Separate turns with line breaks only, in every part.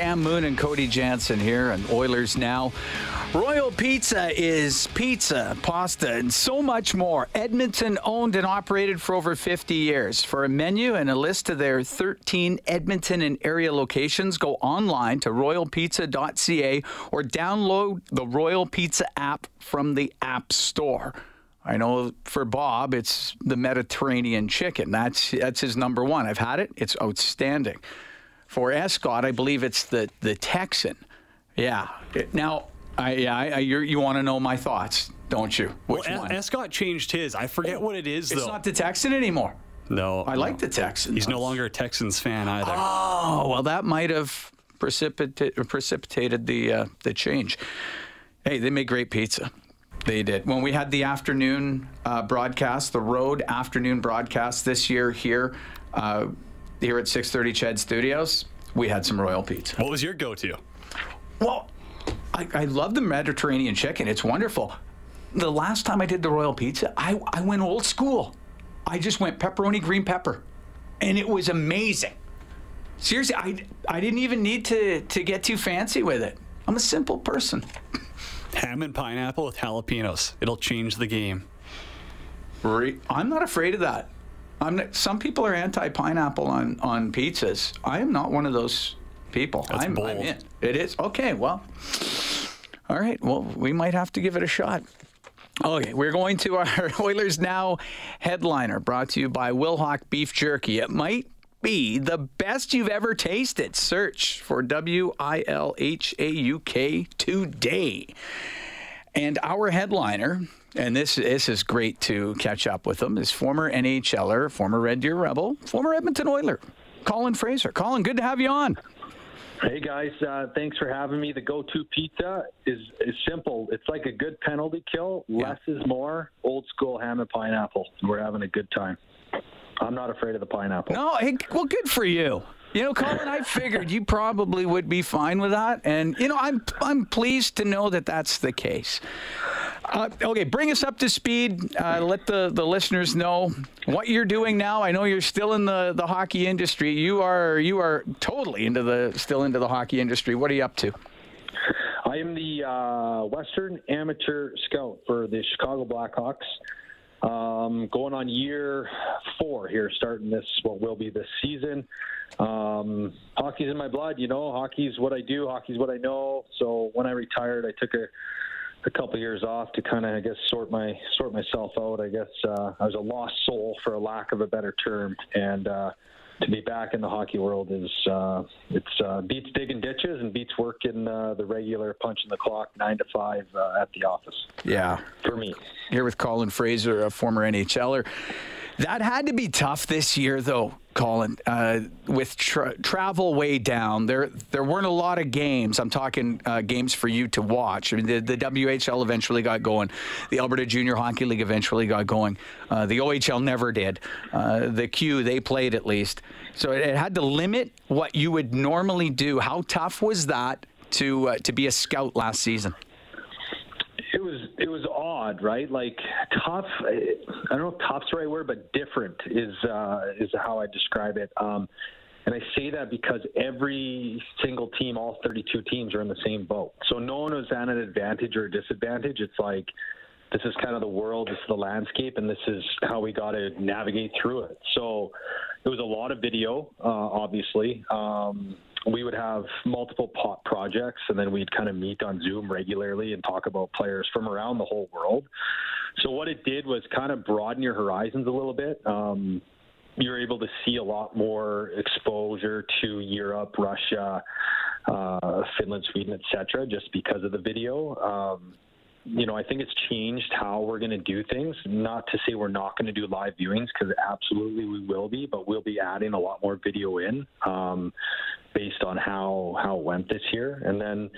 Cam Moon and Cody Jansen here and Oilers Now. Royal Pizza is pizza, pasta, and so much more. Edmonton owned and operated for over 50 years. For a menu and a list of their 13 Edmonton and area locations, go online to royalpizza.ca or download the Royal Pizza app from the App Store. I know for Bob, it's the Mediterranean chicken. That's that's his number one. I've had it. It's outstanding. For Escott, I believe it's the the Texan. Yeah. Now, I, yeah, I, you want to know my thoughts, don't you? Which
well,
one?
Escott changed his. I forget what it is,
it's
though.
not the Texan anymore.
no.
I like the Texan.
He's no longer a Texans fan either.
Oh well, that might have precipitated precipitated the uh, the change. Hey, they made great pizza. They did. When we had the afternoon uh, broadcast, the road afternoon broadcast this year here, uh, here at 6:30 CHED Studios, we had some royal pizza.
What was your go-to?
Well, I, I love the Mediterranean chicken. It's wonderful. The last time I did the royal pizza, I, I went old school. I just went pepperoni, green pepper, and it was amazing. Seriously, I, I didn't even need to, to get too fancy with it. I'm a simple person.
Ham and pineapple with jalapenos. It'll change the game.
Re- I'm not afraid of that. I'm not, some people are anti pineapple on, on pizzas. I am not one of those people.
That's
I'm, I'm
bold.
in. It is okay. Well, all right. Well, we might have to give it a shot. Okay, we're going to our Oilers Now headliner, brought to you by Wilhauk Beef Jerky. It might be the best you've ever tasted. Search for W I L H A U K today. And our headliner, and this this is great to catch up with him, is former NHLer, former Red Deer Rebel, former Edmonton Oiler, Colin Fraser. Colin, good to have you on.
Hey guys, uh, thanks for having me. The go-to pizza is is simple. It's like a good penalty kill. Less is more. Old school ham and pineapple. We're having a good time. I'm not afraid of the pineapple.
No, hey, well, good for you. You know, Colin, I figured you probably would be fine with that, and you know, I'm I'm pleased to know that that's the case. Uh, okay, bring us up to speed. Uh, let the, the listeners know what you're doing now. I know you're still in the, the hockey industry. You are you are totally into the still into the hockey industry. What are you up to?
I am the uh, Western Amateur Scout for the Chicago Blackhawks. Um, going on year four here, starting this what will be this season. Um, hockey's in my blood, you know. Hockey's what I do. Hockey's what I know. So when I retired, I took a a couple of years off to kind of, I guess, sort my sort myself out. I guess uh, I was a lost soul, for a lack of a better term, and uh, to be back in the hockey world is uh, it's uh, beats digging ditches and beats working uh, the regular punch in the clock nine to five uh, at the office
Yeah,
for me.
here with Colin Fraser, a former NHLer. That had to be tough this year, though, Colin. Uh, with tra- travel way down, there there weren't a lot of games. I'm talking uh, games for you to watch. I mean, the, the WHL eventually got going. The Alberta Junior Hockey League eventually got going. Uh, the OHL never did. Uh, the Q they played at least. So it, it, had to limit what you would normally do. How tough was that to uh, to be a scout last season?
It was it was odd, right? Like tough. I don't know if tough's the right word, but different is uh, is how I describe it. Um, and I say that because every single team, all 32 teams, are in the same boat. So no one is at an advantage or a disadvantage. It's like this is kind of the world, this is the landscape, and this is how we got to navigate through it. So it was a lot of video, uh, obviously. Um, we would have multiple pot projects, and then we'd kind of meet on Zoom regularly and talk about players from around the whole world. So what it did was kind of broaden your horizons a little bit. Um, you're able to see a lot more exposure to Europe, Russia, uh, Finland, Sweden, etc., just because of the video. Um, you know, I think it's changed how we're going to do things. Not to say we're not going to do live viewings, because absolutely we will be, but we'll be adding a lot more video in um, based on how how it went this year. And then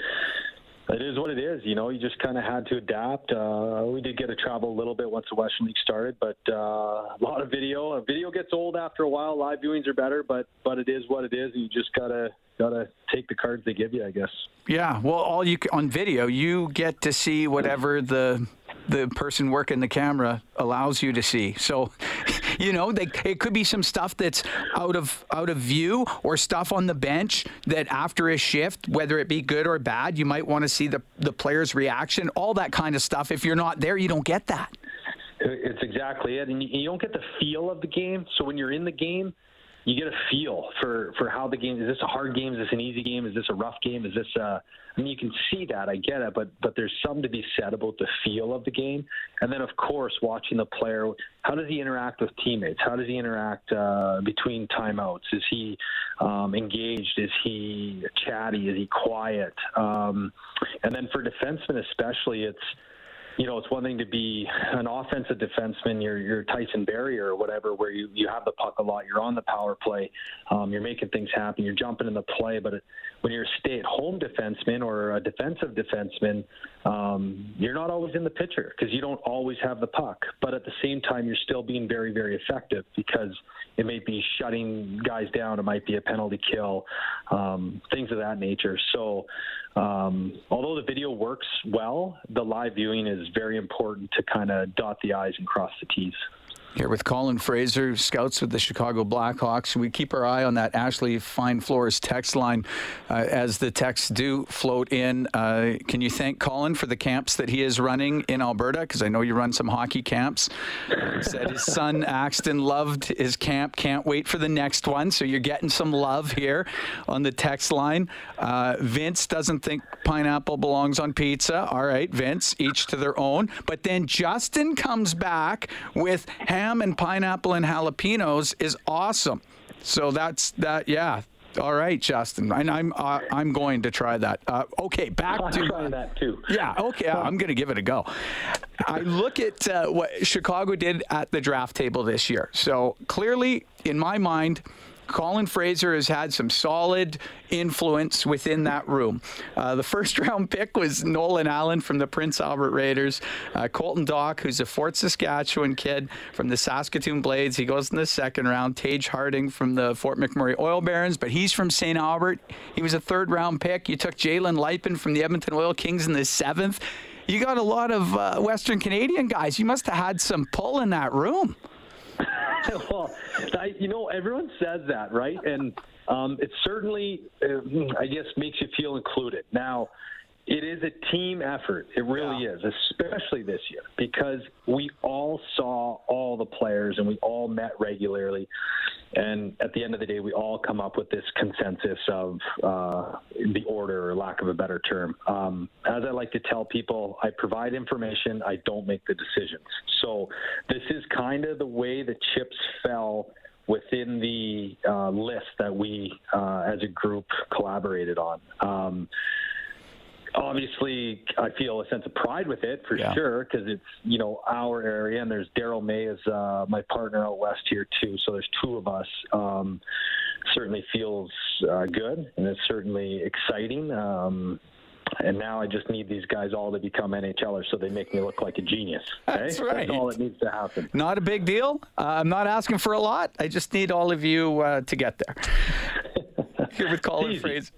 it is what it is. You know, you just kind of had to adapt. Uh, we did get to travel a little bit once the Western League started, but uh, a lot of video. A video gets old after a while. Live viewings are better, but but it is what it is. You just gotta gotta take the cards they give you, I guess.
Yeah. Well, all you on video, you get to see whatever the the person working the camera allows you to see. So, you know, they, it could be some stuff that's out of out of view or stuff on the bench that after a shift, whether it be good or bad, you might want to see the the player's reaction, all that kind of stuff. If you're not there, you don't get that.
It's exactly it, and you don't get the feel of the game. So when you're in the game, you get a feel for for how the game is. This a hard game? Is this an easy game? Is this a rough game? Is this a? I mean, you can see that. I get it, but but there's some to be said about the feel of the game, and then of course watching the player. How does he interact with teammates? How does he interact uh, between timeouts? Is he um, engaged? Is he chatty? Is he quiet? Um, and then for defensemen especially, it's you know, it's one thing to be an offensive defenseman, you're, you're Tyson Barrie or whatever, where you, you have the puck a lot, you're on the power play, um, you're making things happen, you're jumping in the play. But when you're a stay at home defenseman or a defensive defenseman, um, you're not always in the picture because you don't always have the puck. But at the same time, you're still being very, very effective because it may be shutting guys down, it might be a penalty kill, um, things of that nature. So, um, although the video works well, the live viewing is very important to kind of dot the I's and cross the T's.
Here with Colin Fraser, scouts with the Chicago Blackhawks. We keep our eye on that Ashley Fine Floors text line uh, as the texts do float in. Uh, can you thank Colin for the camps that he is running in Alberta? Because I know you run some hockey camps. He said his son Axton loved his camp. Can't wait for the next one. So you're getting some love here on the text line. Uh, Vince doesn't think pineapple belongs on pizza. All right, Vince, each to their own. But then Justin comes back with and pineapple and jalapenos is awesome. So that's that. Yeah. All right, Justin, and I'm uh, I'm going to try that. Uh, okay, back
I'm
to
trying that too.
Yeah, okay, I'm going to give it a go. I look at uh, what Chicago did at the draft table this year. So clearly, in my mind, Colin Fraser has had some solid influence within that room. Uh, the first round pick was Nolan Allen from the Prince Albert Raiders. Uh, Colton Dach, who's a Fort Saskatchewan kid from the Saskatoon Blades, he goes in the second round. Taige Harding from the Fort McMurray Oil Barons, but he's from St. Albert. He was a third round pick. You took Jalen Luypen from the Edmonton Oil Kings in the seventh. You got a lot of uh, Western Canadian guys. You must have had some pull in that room.
well, I, you know, everyone says that, right? And um, it certainly, uh, I guess, makes you feel included. Now, it is a team effort. It really yeah. is, especially this year, because we all saw all the players and we all met regularly. And at the end of the day, we all come up with this consensus of uh, the order, or lack of a better term. Um, as I like to tell people, I provide information, I don't make the decisions. So this is kind of the way the chips fell within the uh, list that we, uh, as a group, collaborated on. Um, obviously I feel a sense of pride with it for
Yeah.
sure because it's you know our area and there's Daryl May is uh, my partner out west here too so there's two of us um, certainly feels uh, good and it's certainly exciting um, and now I just need these guys all to become NHLers so they make me look like a genius okay?
That's right.
that's all that needs to happen
Not a big deal. Uh, I'm not asking for a lot. I just need all of you uh, to get there. Here with Colin Fraser.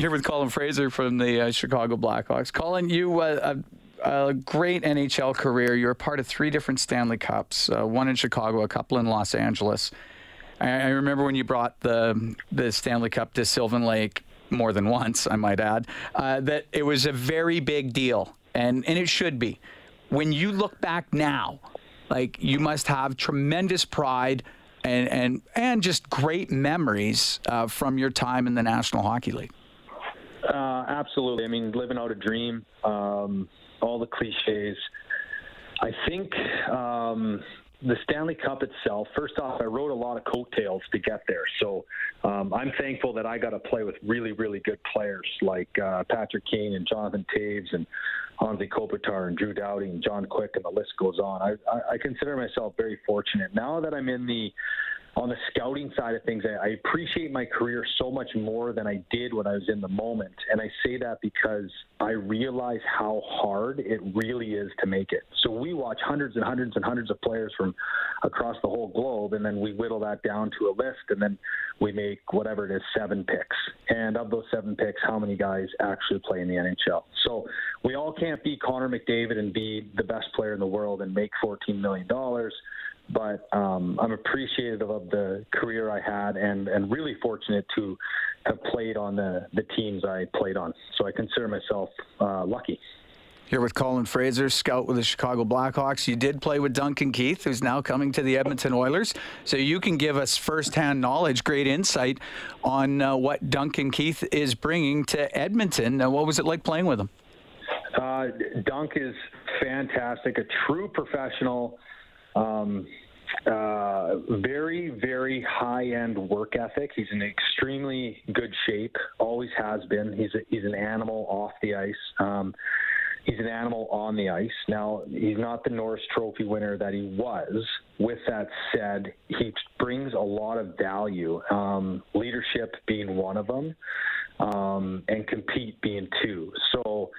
Here with Colin Fraser from the uh, Chicago Blackhawks. Colin, you uh, a, a great NHL career. You're part of three different Stanley Cups. Uh, one in Chicago, a couple in Los Angeles. I, I remember when you brought the the Stanley Cup to Sylvan Lake more than once, I might add. Uh, that it was a very big deal, and and it should be. When you look back now, like you must have tremendous pride and and and just great memories uh, from your time in the National Hockey League.
Uh, absolutely. I mean, living out a dream, um, all the cliches. I think um, the Stanley Cup itself, first off, I wrote a lot of coattails to get there. So um, I'm thankful that I got to play with really, really good players like uh, Patrick Kane and Jonathan Toews and Anze Kopitar and Drew Doughty and John Quick, and the list goes on. I, I, I consider myself very fortunate. Now that I'm in the on the scouting side of things, I, appreciate my career so much more than I did when I was in the moment. And I say that because I realize how hard it really is to make it. So we watch hundreds and hundreds and hundreds of players from across the whole globe, and then we whittle that down to a list, and then we make whatever it is, seven picks. And of those seven picks, how many guys actually play in the NHL? So we all can't be Connor McDavid and be the best player in the world and make $14 million but um, I'm appreciative of the career I had and, and really fortunate to have played on the, the teams I played on. So I consider myself uh, lucky.
Here with Colin Fraser, scout with the Chicago Blackhawks. You did play with Duncan Keith, who's now coming to the Edmonton Oilers. So you can give us firsthand knowledge, great insight on uh, what Duncan Keith is bringing to Edmonton. Uh, what was it like playing with him?
Uh, Dunk is fantastic, a true professional. Um, uh, very, very high end work ethic. He's in extremely good shape, always has been. He's, a, he's an animal off the ice. Um, he's an animal on the ice. Now, he's not the Norris Trophy winner that he was. With that said, he brings a lot of value, um, leadership being one of them, um, and compete being two. So,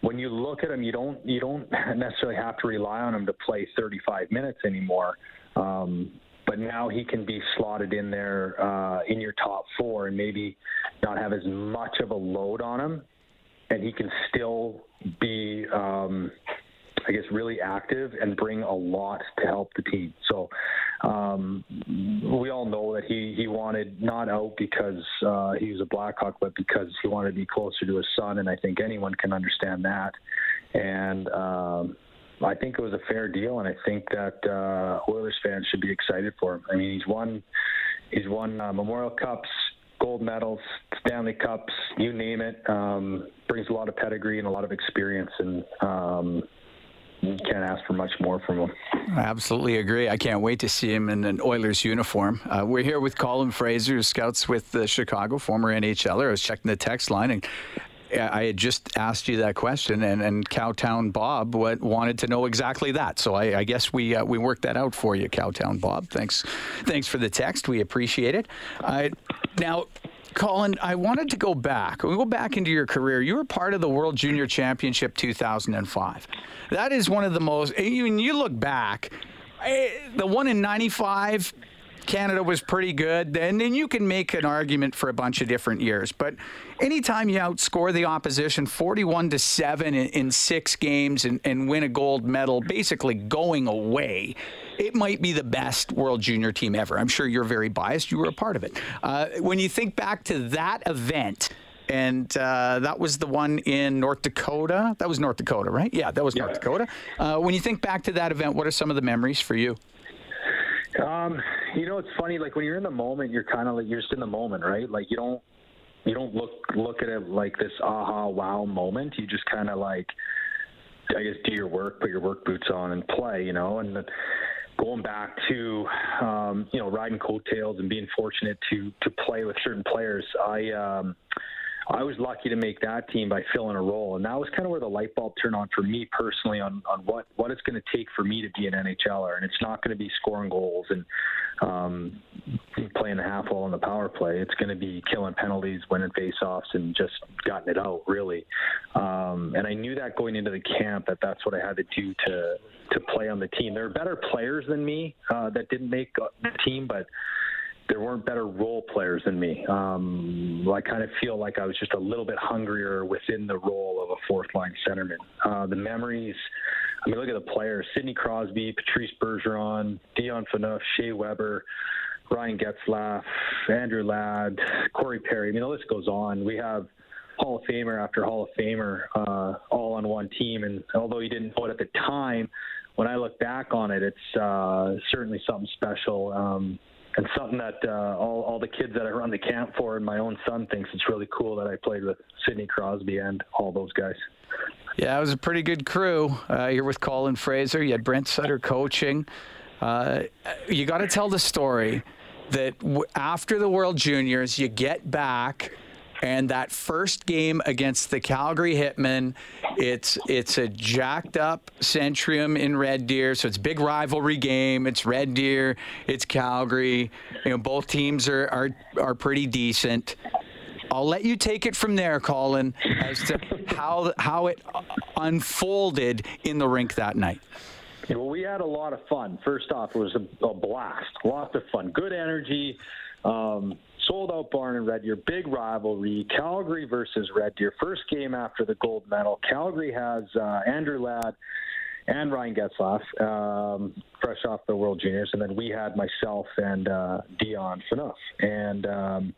when you look at him, you don't you don't necessarily have to rely on him to play 35 minutes anymore. Um, but now he can be slotted in there uh, in your top four and maybe not have as much of a load on him, and he can still be, um, I guess, really active and bring a lot to help the team. So um, we all know that he he wanted not out because uh, he was a Blackhawk, but because he wanted to be closer to his son, and I think anyone can understand that. And um, I think it was a fair deal, and I think that uh, Oilers fans should be excited for him. I mean, he's won he's won uh, Memorial Cups, gold medals, Stanley Cups, you name it. Um, brings a lot of pedigree and a lot of experience, and um, you can't ask for much more from him.
I absolutely agree. I can't wait to see him in an Oilers uniform. Uh, we're here with Colin Fraser, who scouts with the Chicago, former NHLer. I was checking the text line and I had just asked you that question, and, and Cowtown Bob wanted to know exactly that. So I, I guess we uh, we worked that out for you, Cowtown Bob. Thanks, thanks for the text. We appreciate it. Uh, now. Colin, I wanted to go back. We go back into your career. You were part of the World Junior Championship 2005. That is one of the most. When you look back, eh, the one in '95, Canada was pretty good. And then you can make an argument for a bunch of different years. But anytime you outscore the opposition 41 to 7 in, in six games and, and win a gold medal, basically going away, it might be the best World Junior team ever. I'm sure you're very biased. You were a part of it. Uh, when you think back to that event, and uh, that was the one in North Dakota. That was North Dakota, right? Yeah, that was North Dakota. Uh, when you think back to that event, what are some of the memories for you?
Um, you know, it's funny. Like when you're in the moment, you're kind of like you're just in the moment, right? Like you don't you don't look look at it like this aha wow moment. You just kind of like I guess do your work, put your work boots on, and play. You know, and. Going back to um, you know riding coattails and being fortunate to to play with certain players. I um, I was lucky to make that team by filling a role, and that was kind of where the light bulb turned on for me personally on on what what it's going to take for me to be an NHLer, and it's not going to be scoring goals and um, playing the half wall on the power play. It's going to be killing penalties, winning faceoffs, and just gutting it out really. Um, and I knew that going into the camp that that's what I had to do to to play on the team. There are better players than me uh, that didn't make the team, but there weren't better role players than me. Um, I kind of feel like I was just a little bit hungrier within the role of a fourth line centerman. Uh, the memories, I mean, look at the players Sidney Crosby, Patrice Bergeron, Dion Phaneuf, Shea Weber. Ryan Getzlaf, Andrew Ladd, Corey Perry. I mean, the list goes on. We have Hall of Famer after Hall of Famer uh, all on one team. And although he didn't know at the time, when I look back on it, it's uh, certainly something special. Um, and something that uh, all, all the kids that I run the camp for and my own son thinks it's really cool that I played with Sidney Crosby and all those guys.
Yeah, it was a pretty good crew. Uh, you're with Colin Fraser. You had Brent Sutter coaching. Uh, you got to tell the story that w- after the World Juniors, you get back and that first game against the Calgary Hitmen, it's it's a jacked up Centrium in Red Deer, so it's big rivalry game. It's Red Deer, it's Calgary. You know, both teams are are, are pretty decent. I'll let you take it from there, Colin, as to how how it unfolded in the rink that night.
Yeah, well, we had a lot of fun. First off, it was a, a blast, lots of fun, good energy. Um, sold out barn in Red Deer, big rivalry. Calgary versus Red Deer, first game after the gold medal. Calgary has uh, Andrew Ladd and Ryan Getzlaf, um, fresh off the World Juniors, and then we had myself and uh, Dion Phaneuf. And um,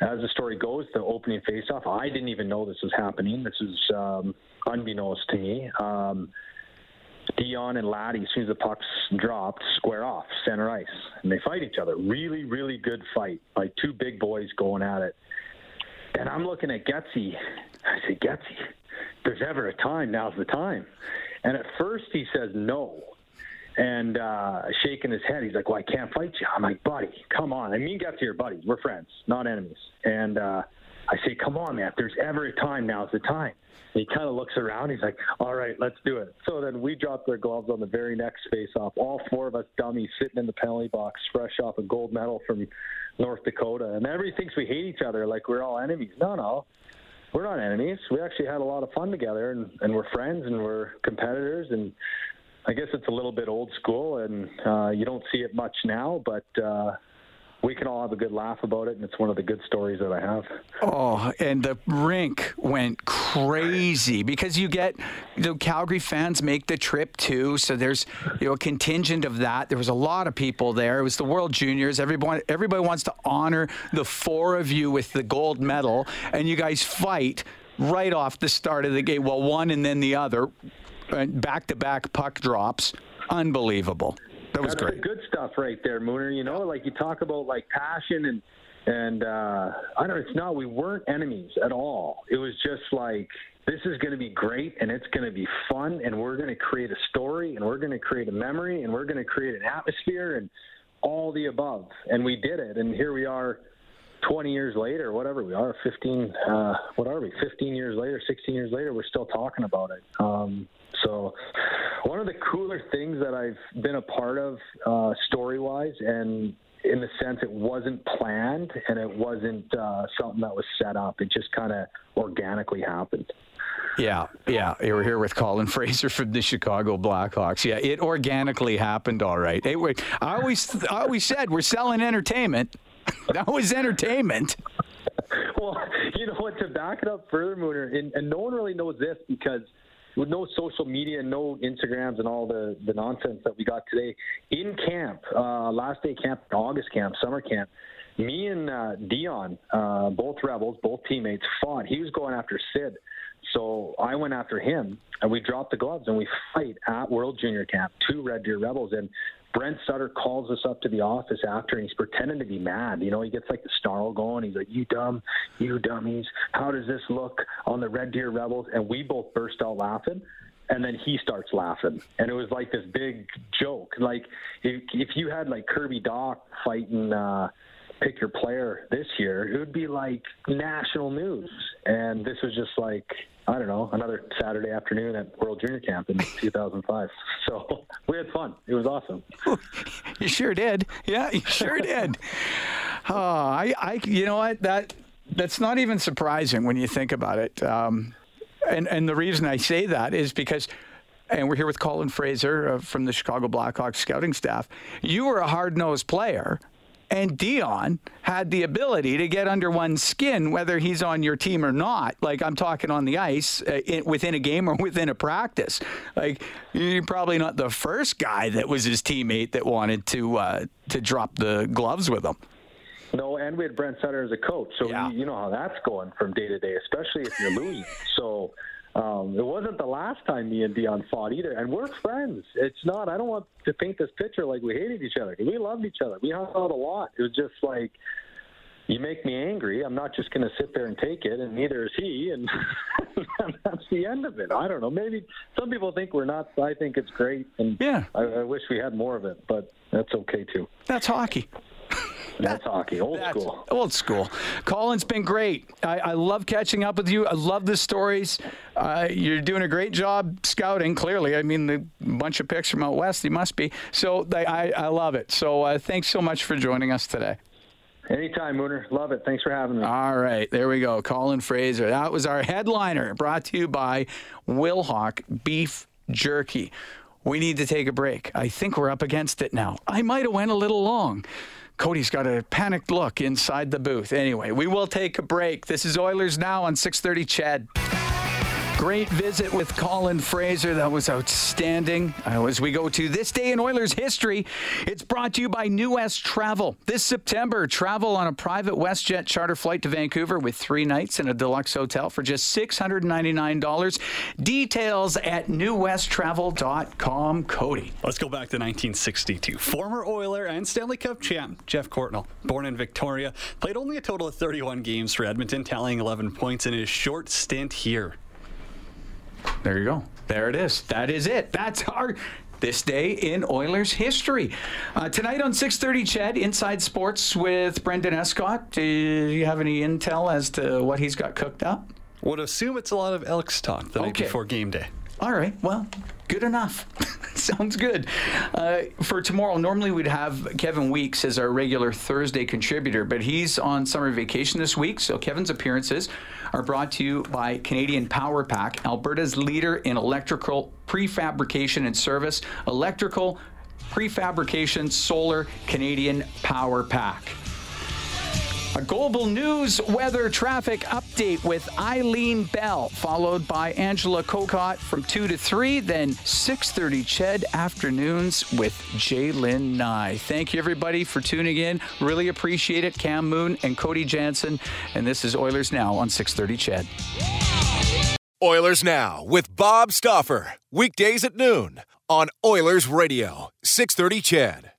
as the story goes, the opening faceoff, I didn't even know this was happening. This is um, unbeknownst to me. Dion and Laddie, as soon as the puck's dropped, square off center ice, and they fight each other. Really, really good fight. Like two big boys going at it. And I'm looking at Getsy. I say, if there's ever a time, now's the time. And at first he says no. And uh, shaking his head, he's like, "Well, I can't fight you." I'm like, "Buddy, come on." I mean, Getsy are buddies. We're friends, not enemies. And uh, I say, "Come on, man. If there's ever a time, now's the time." And he kind of looks around. He's like, "All right, let's do it." So then we dropped our gloves on the very next face-off. All four of us dummies sitting in the penalty box, fresh off a gold medal from North Dakota, and everybody thinks we hate each other, like we're all enemies. No, no, we're not enemies. We actually had a lot of fun together, and, and we're friends, and we're competitors, and I guess it's a little bit old school, and uh, you don't see it much now, but. Uh, we can all have a good laugh about it, and it's one of the good stories that I have.
Oh, and the rink went crazy because you get the Calgary fans make the trip too, so there's you know a contingent of that. There was a lot of people there. It was the World Juniors. Everybody everybody wants to honor the four of you with the gold medal, and you guys fight right off the start of the game. Well, one and then the other, back to back puck drops. Unbelievable. That was
That's
great.
The good stuff right there, Mooner. You know, like you talk about like passion and and uh, I don't. Know, it's not. We weren't enemies at all. It was just like this is going to be great and it's going to be fun and we're going to create a story and we're going to create a memory and we're going to create an atmosphere and all the above. And we did it. And here we are. 20 years later, whatever we are, 15, uh, what are we, 15 years later, 16 years later, we're still talking about it. Um, so, one of the cooler things that I've been a part of, uh, story wise, and in the sense it wasn't planned and it wasn't uh, something that was set up. It just kind of organically happened.
Yeah, yeah. You were here with Colin Fraser from the Chicago Blackhawks. Yeah, it organically happened, all right. It, I always, I always said we're selling entertainment. that was entertainment.
well, you know what? To back it up further, Mooner, and, and no one really knows this because with no social media, no Instagrams, and all the, the nonsense that we got today, in camp, uh, last day camp, August camp, summer camp, me and uh, Dion, uh, both rebels, both teammates, fought. He was going after Sid. So I went after him, and we dropped the gloves, and we fight at World Junior Camp, two Red Deer Rebels. And Brent Sutter calls us up to the office after, and he's pretending to be mad. You know, he gets like the snarl going. He's like, "You dumb, you dummies! How does this look on the Red Deer Rebels?" And we both burst out laughing. And then he starts laughing, and it was like this big joke. Like if, if you had like Kirby Dach fighting uh, pick your player this year, it would be like national news. And this was just like I don't know another Saturday afternoon at World Junior Camp in 2005. So we had fun. It was awesome.
you sure did. Yeah, you sure did. Oh, I, I, you know what that that's not even surprising when you think about it. Um, and and the reason I say that is because and we're here with Colin Fraser uh, from the Chicago Blackhawks scouting staff. You were a hard nosed player, and Dion had the ability to get under one's skin, whether he's on your team or not. Like I'm talking on the ice uh, in, within a game or within a practice. Like you're probably not the first guy that was his teammate that wanted to uh, to drop the gloves with him.
No, and we had Brent Sutter as a coach, so yeah. you, you know how that's going from day to day, especially if you're losing. So um, it wasn't the last time me and Dion fought either, and we're friends. It's not. I don't want to paint this picture like we hated each other. We loved each other. We hung out a lot. It was just like you make me angry. I'm not just going to sit there and take it, and neither is he. And that's the end of it. I don't know. Maybe some people think we're not. I think it's great, and
yeah,
I, I wish we had more of it, but that's okay too.
That's hockey.
That's hockey, old That's school.
Old school. Colin's been great. I, I, love catching up with you. I love the stories. Uh, you're doing a great job scouting. Clearly, I mean, the bunch of picks from out west. You must be. So I, I love it. So uh, thanks so much for joining us today.
Anytime, Mooner. Love it. Thanks for having me.
All right. There we go. Colin Fraser. That was our headliner brought to you by Wilhauk Beef Jerky. We need to take a break. I think we're up against it now. I might have went a little long. Cody's got a panicked look inside the booth. Anyway, we will take a break. This is Oilers Now on 630 CHED. Great visit with Colin Fraser. That was outstanding. Uh, as we go to this day in Oilers history, it's brought to you by New West Travel. This September, travel on a private WestJet charter flight to Vancouver with three nights in a deluxe hotel for just $699. Details at newwesttravel.com. Cody.
Let's go back to 1962. Former Oiler and Stanley Cup champ Jeff Courtnall, born in Victoria, played only a total of 31 games for Edmonton, tallying 11 points in his short stint here.
There you go. There it is. That is it. That's our this day in Oilers history. Uh, tonight on 6:30, CHED Inside Sports with Brendan Escott. Do you have any intel as to what he's got cooked up?
Would assume it's a lot of Elks talk the okay. night before game day.
All right. Well, good enough. Sounds good. Uh, for tomorrow, normally we'd have Kevin Weeks as our regular Thursday contributor, but he's on summer vacation this week, so Kevin's appearances are brought to you by Canadian Power Pack, Alberta's leader in electrical prefabrication and service. Electrical prefabrication solar Canadian Power Pack. A global news weather traffic update with Eileen Bell, followed by Angela Kokott from 2 to 3, then 6.30 CHED afternoons with Jaylen Nye. Thank you, everybody, for tuning in. Really appreciate it. Cam Moon and Cody Jansen. And this is Oilers Now on 6.30 CHED.
Oilers Now with Bob Stauffer. Weekdays at noon on Oilers Radio, 630 CHED.